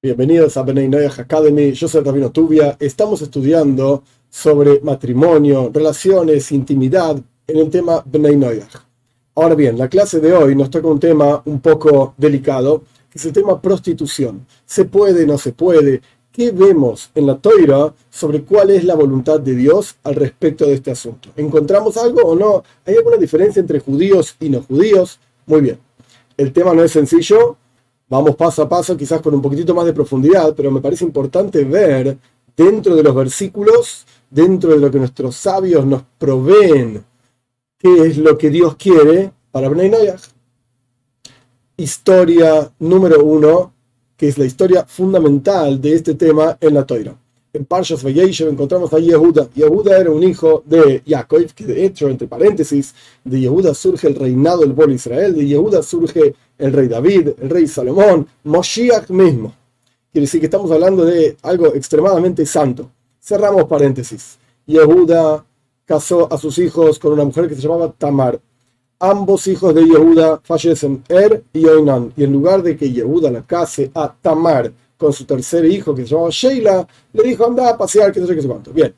Bienvenidos a Benay Noyaj Academy, yo soy Rabino Tubia. Estamos estudiando sobre matrimonio, relaciones, intimidad en el tema Benay Noyaj. Ahora bien, la clase de hoy nos toca un tema un poco delicado, que es el tema prostitución. ¿Se puede, no se puede? ¿Qué vemos en la Toira sobre cuál es la voluntad de Dios al respecto de este asunto? ¿Encontramos algo o no? ¿Hay alguna diferencia entre judíos y no judíos? Muy bien. El tema no es sencillo, Vamos paso a paso, quizás con un poquitito más de profundidad, pero me parece importante ver dentro de los versículos, dentro de lo que nuestros sabios nos proveen, qué es lo que Dios quiere para Bnei Noyaj. Historia número uno, que es la historia fundamental de este tema en la Toira. En Parshas Vayeshev encontramos a Yehuda. Yehuda era un hijo de Jacob, que de hecho, entre paréntesis, de Yehuda surge el reinado del pueblo Israel, de Yehuda surge el rey David, el rey Salomón, Moshiach mismo. Quiere decir que estamos hablando de algo extremadamente santo. Cerramos paréntesis. Yehuda casó a sus hijos con una mujer que se llamaba Tamar. Ambos hijos de Yehuda fallecen, Er y Oinan. Y en lugar de que Yehuda la case a Tamar con su tercer hijo que se llamaba Sheila, le dijo anda a pasear, que no sé qué sé cuánto. Bien.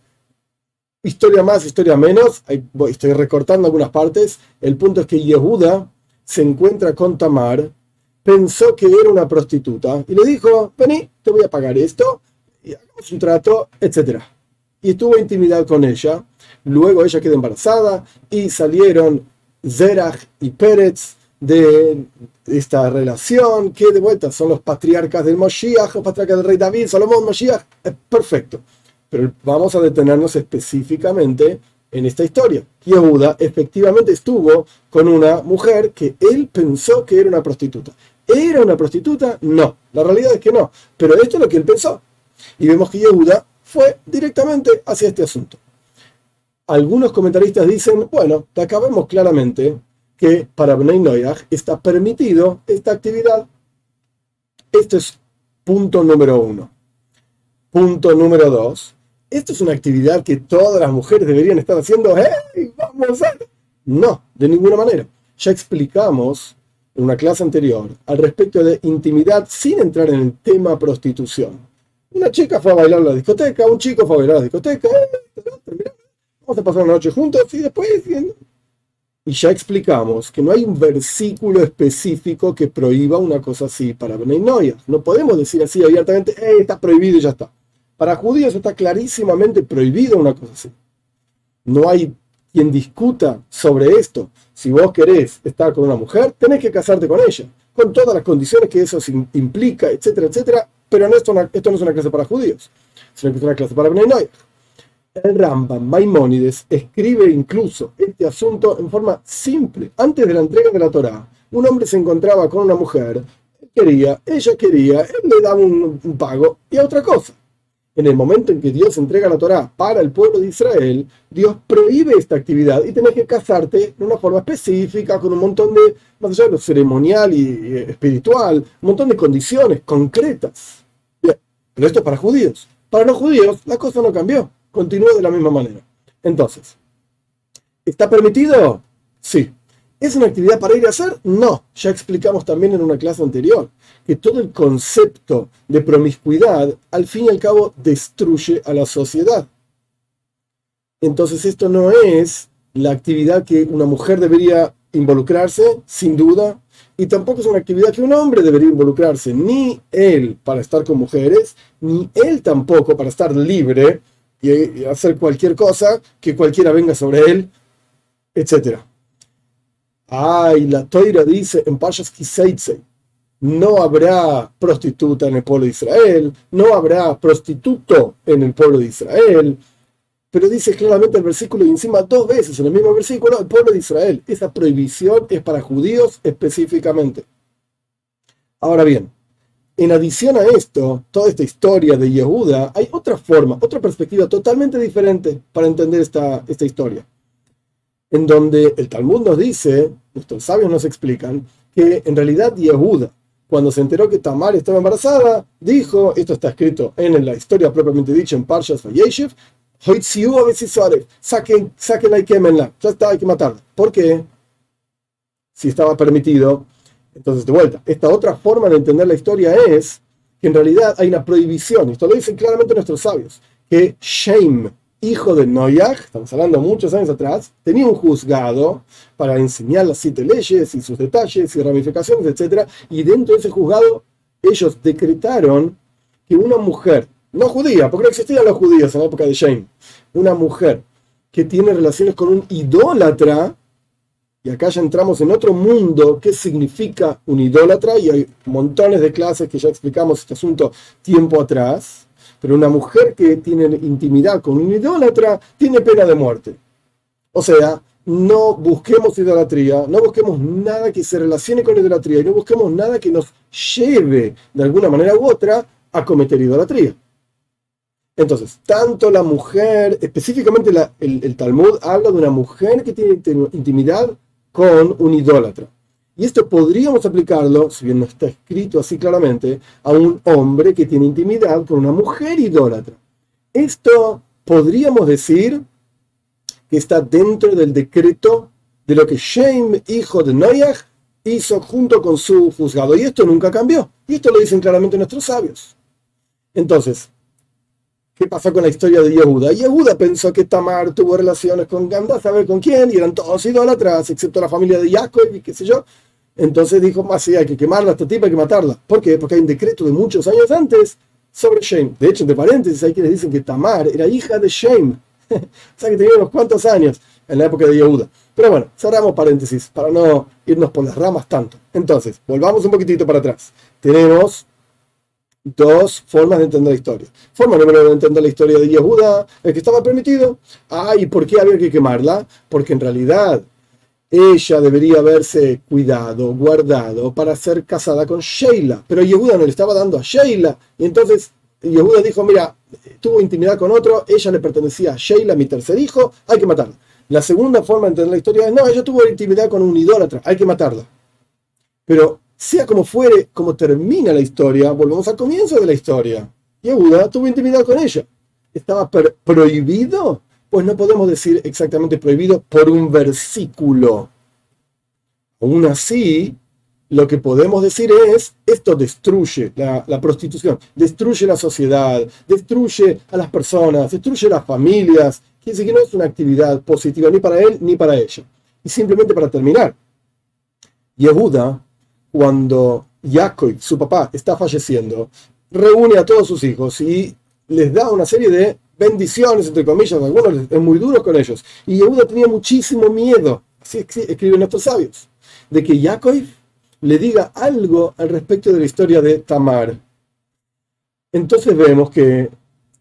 Historia más, historia menos. estoy recortando algunas partes. El punto es que Yehuda se encuentra con Tamar, pensó que era una prostituta y le dijo, vení, te voy a pagar esto, y un trato, etc. Y tuvo intimidad con ella. Luego ella quedó embarazada y salieron Zerach y Pérez de esta relación, que de vuelta son los patriarcas del Moshiach, los patriarcas del rey David, Salomón, Moshiach, perfecto. Pero vamos a detenernos específicamente en esta historia. Yehuda efectivamente estuvo con una mujer que él pensó que era una prostituta. ¿Era una prostituta? No. La realidad es que no. Pero esto es lo que él pensó. Y vemos que Yehuda fue directamente hacia este asunto. Algunos comentaristas dicen, bueno, te acabemos claramente que para Bnei Noyaj está permitido esta actividad. Este es punto número uno. Punto número dos esto es una actividad que todas las mujeres deberían estar haciendo. ¡Vamos! No, de ninguna manera. Ya explicamos en una clase anterior al respecto de intimidad sin entrar en el tema prostitución. Una chica fue a bailar a la discoteca, un chico fue a bailar a la discoteca, vamos a pasar una noche juntos y después... Y ya explicamos que no hay un versículo específico que prohíba una cosa así para Benay No podemos decir así abiertamente, hey, está prohibido y ya está. Para judíos está clarísimamente prohibido una cosa así. No hay quien discuta sobre esto. Si vos querés estar con una mujer, tenés que casarte con ella, con todas las condiciones que eso implica, etcétera, etcétera. Pero esto, no es una clase para judíos, sino que es una clase para Bnei El Rambam Maimónides escribe incluso este asunto en forma simple. Antes de la entrega de la Torá, un hombre se encontraba con una mujer, quería, ella quería, él le daba un, un pago y a otra cosa en el momento en que Dios entrega la Torá para el pueblo de Israel, Dios prohíbe esta actividad y tenés que casarte de una forma específica, con un montón de, más allá de lo ceremonial y espiritual, un montón de condiciones concretas. pero esto es para judíos. Para los judíos la cosa no cambió, continúa de la misma manera. Entonces, ¿está permitido? Sí. ¿Es una actividad para ir a hacer? No. Ya explicamos también en una clase anterior que todo el concepto de promiscuidad al fin y al cabo destruye a la sociedad. Entonces esto no es la actividad que una mujer debería involucrarse, sin duda, y tampoco es una actividad que un hombre debería involucrarse, ni él para estar con mujeres, ni él tampoco para estar libre y hacer cualquier cosa que cualquiera venga sobre él, etcétera. Ay, la Toira dice en Pashas Kiseitse, no habrá prostituta en el pueblo de Israel, no habrá prostituto en el pueblo de Israel, pero dice claramente el versículo y encima dos veces en el mismo versículo el pueblo de Israel. Esa prohibición es para judíos específicamente. Ahora bien, en adición a esto, toda esta historia de Yehuda, hay otra forma, otra perspectiva totalmente diferente para entender esta, esta historia en donde el Talmud nos dice, nuestros sabios nos explican, que en realidad Yehuda, cuando se enteró que Tamar estaba embarazada, dijo, esto está escrito en la historia propiamente dicha en Parshas Vayeshev, saquen, saquen y quémenla, ya está, hay que matarla. ¿Por qué? Si estaba permitido. Entonces, de vuelta, esta otra forma de entender la historia es que en realidad hay una prohibición, esto lo dicen claramente nuestros sabios, que Shem, hijo de Noyach, estamos hablando muchos años atrás, tenía un juzgado para enseñar las siete leyes y sus detalles y ramificaciones, etc. Y dentro de ese juzgado ellos decretaron que una mujer, no judía, porque no existían los judíos en la época de Shem, una mujer que tiene relaciones con un idólatra, y acá ya entramos en otro mundo, ¿qué significa un idólatra? Y hay montones de clases que ya explicamos este asunto tiempo atrás. Pero una mujer que tiene intimidad con un idólatra tiene pena de muerte. O sea, no busquemos idolatría, no busquemos nada que se relacione con idolatría y no busquemos nada que nos lleve de alguna manera u otra a cometer idolatría. Entonces, tanto la mujer, específicamente el, Talmud habla de una mujer que tiene intimidad con un idólatra. Y esto podríamos aplicarlo, si bien no está escrito así claramente, a un hombre que tiene intimidad con una mujer idólatra. Esto podríamos decir que está dentro del decreto de lo que Shem, hijo de Noach, hizo junto con su juzgado. Y esto nunca cambió. Y esto lo dicen claramente nuestros sabios. Entonces, ¿Qué pasó con la historia de Yehuda? Yehuda pensó que Tamar tuvo relaciones con Ganda, saber con quién, y eran todos idólatras, excepto la familia de Jacob y qué sé yo. Entonces dijo, más sí, hay que quemarla, esta tipa hay que matarla. ¿Por qué? Porque hay un decreto de muchos años antes sobre Shem. De hecho, entre paréntesis, hay quienes dicen que Tamar era hija de Shem. o sea que tenía unos cuantos años en la época de Yehuda. Pero bueno, cerramos paréntesis para no irnos por las ramas tanto. Entonces, volvamos un poquitito para atrás. Tenemos dos formas de entender la historia. Forma número uno de entender la historia de Yehuda, el que estaba permitido. Ah, ¿y por qué había que quemarla? Porque en realidad ella debería haberse cuidado, guardado para ser casada con Sheila. Pero Yehuda no le estaba dando a Sheila. Y entonces Yehuda dijo, mira, tuvo intimidad con otro, ella le pertenecía a Sheila, mi tercer hijo, hay que matarla. La segunda forma de entender la historia es, no, ella tuvo intimidad con un idólatra, hay que matarla. Pero sea como fuere, como termina la historia, volvemos al comienzo de la historia. Yehuda tuvo intimidad con ella. ¿Estaba prohibido? Pues no podemos decir exactamente prohibido por un versículo. Aún así, lo que podemos decir es, esto destruye la, prostitución, destruye la sociedad, destruye a las personas, destruye las familias. Quiere decir que no es una actividad positiva ni para él ni para ella. Y simplemente para terminar, Yehuda cuando Jacob, su papá, está falleciendo, reúne a todos sus hijos y les da una serie de bendiciones, entre comillas, algunos es muy duro con ellos. Y Yehuda tenía muchísimo miedo, así escriben nuestros sabios, de que Jacob le diga algo al respecto de la historia de Tamar. Entonces vemos que,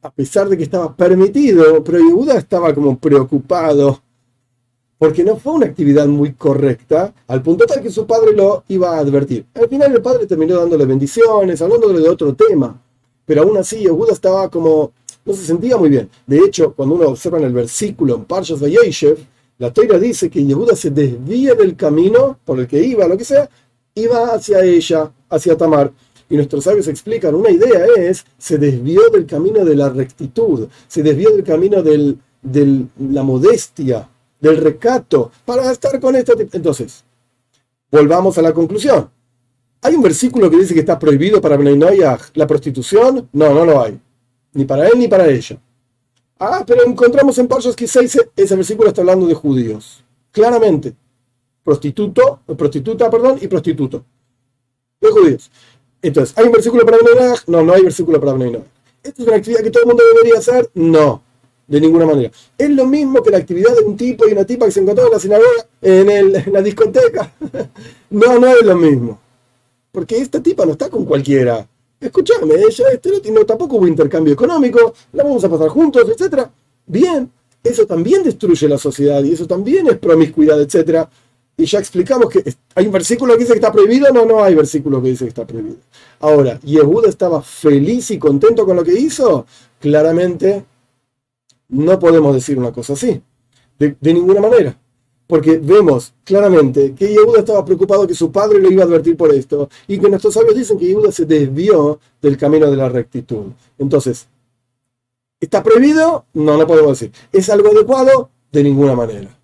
a pesar de que estaba permitido, pero Yehuda estaba como preocupado porque no fue una actividad muy correcta, al punto tal que su padre lo iba a advertir. Al final el padre terminó dándole bendiciones, hablándole de otro tema, pero aún así Yehuda estaba como, no se sentía muy bien. De hecho, cuando uno observa en el versículo en Parshas Vayeshev, la Toira dice que Yehuda se desvía del camino por el que iba, lo que sea, iba hacia ella, hacia Tamar. Y nuestros sabios explican, una idea es, se desvió del camino de la rectitud, se desvió del camino de la modestia, del recato, para estar con esta... Entonces, volvamos a la conclusión. ¿Hay un versículo que dice que está prohibido para Bnei la prostitución? No, no lo hay. Ni para él ni para ella. Ah, pero encontramos en Parshas que ese versículo está hablando de judíos. Claramente. Prostituto, prostituta, perdón, y prostituto. De judíos. Entonces, ¿hay un versículo para Bnei No, no hay versículo para Bnei ¿Esto es una actividad que todo el mundo debería hacer? No de ninguna manera. Es lo mismo que la actividad de un tipo y una tipa que se encontró en la sinagoga, en, la discoteca. no, no es lo mismo. Porque esta tipa no está con cualquiera. Escúchame, ella este, no, tampoco hubo intercambio económico, la vamos a pasar juntos, etc. Bien, eso también destruye la sociedad y eso también es promiscuidad, etc. Y ya explicamos que hay un versículo que dice que está prohibido, no, no hay versículo que dice que está prohibido. Ahora, ¿Yehuda estaba feliz y contento con lo que hizo? Claramente no podemos decir una cosa así, de, ninguna manera. Porque vemos claramente que Yehuda estaba preocupado que su padre lo iba a advertir por esto y que nuestros sabios dicen que Yehuda se desvió del camino de la rectitud. Entonces, ¿está prohibido? No, no podemos decir. ¿Es algo adecuado? De ninguna manera.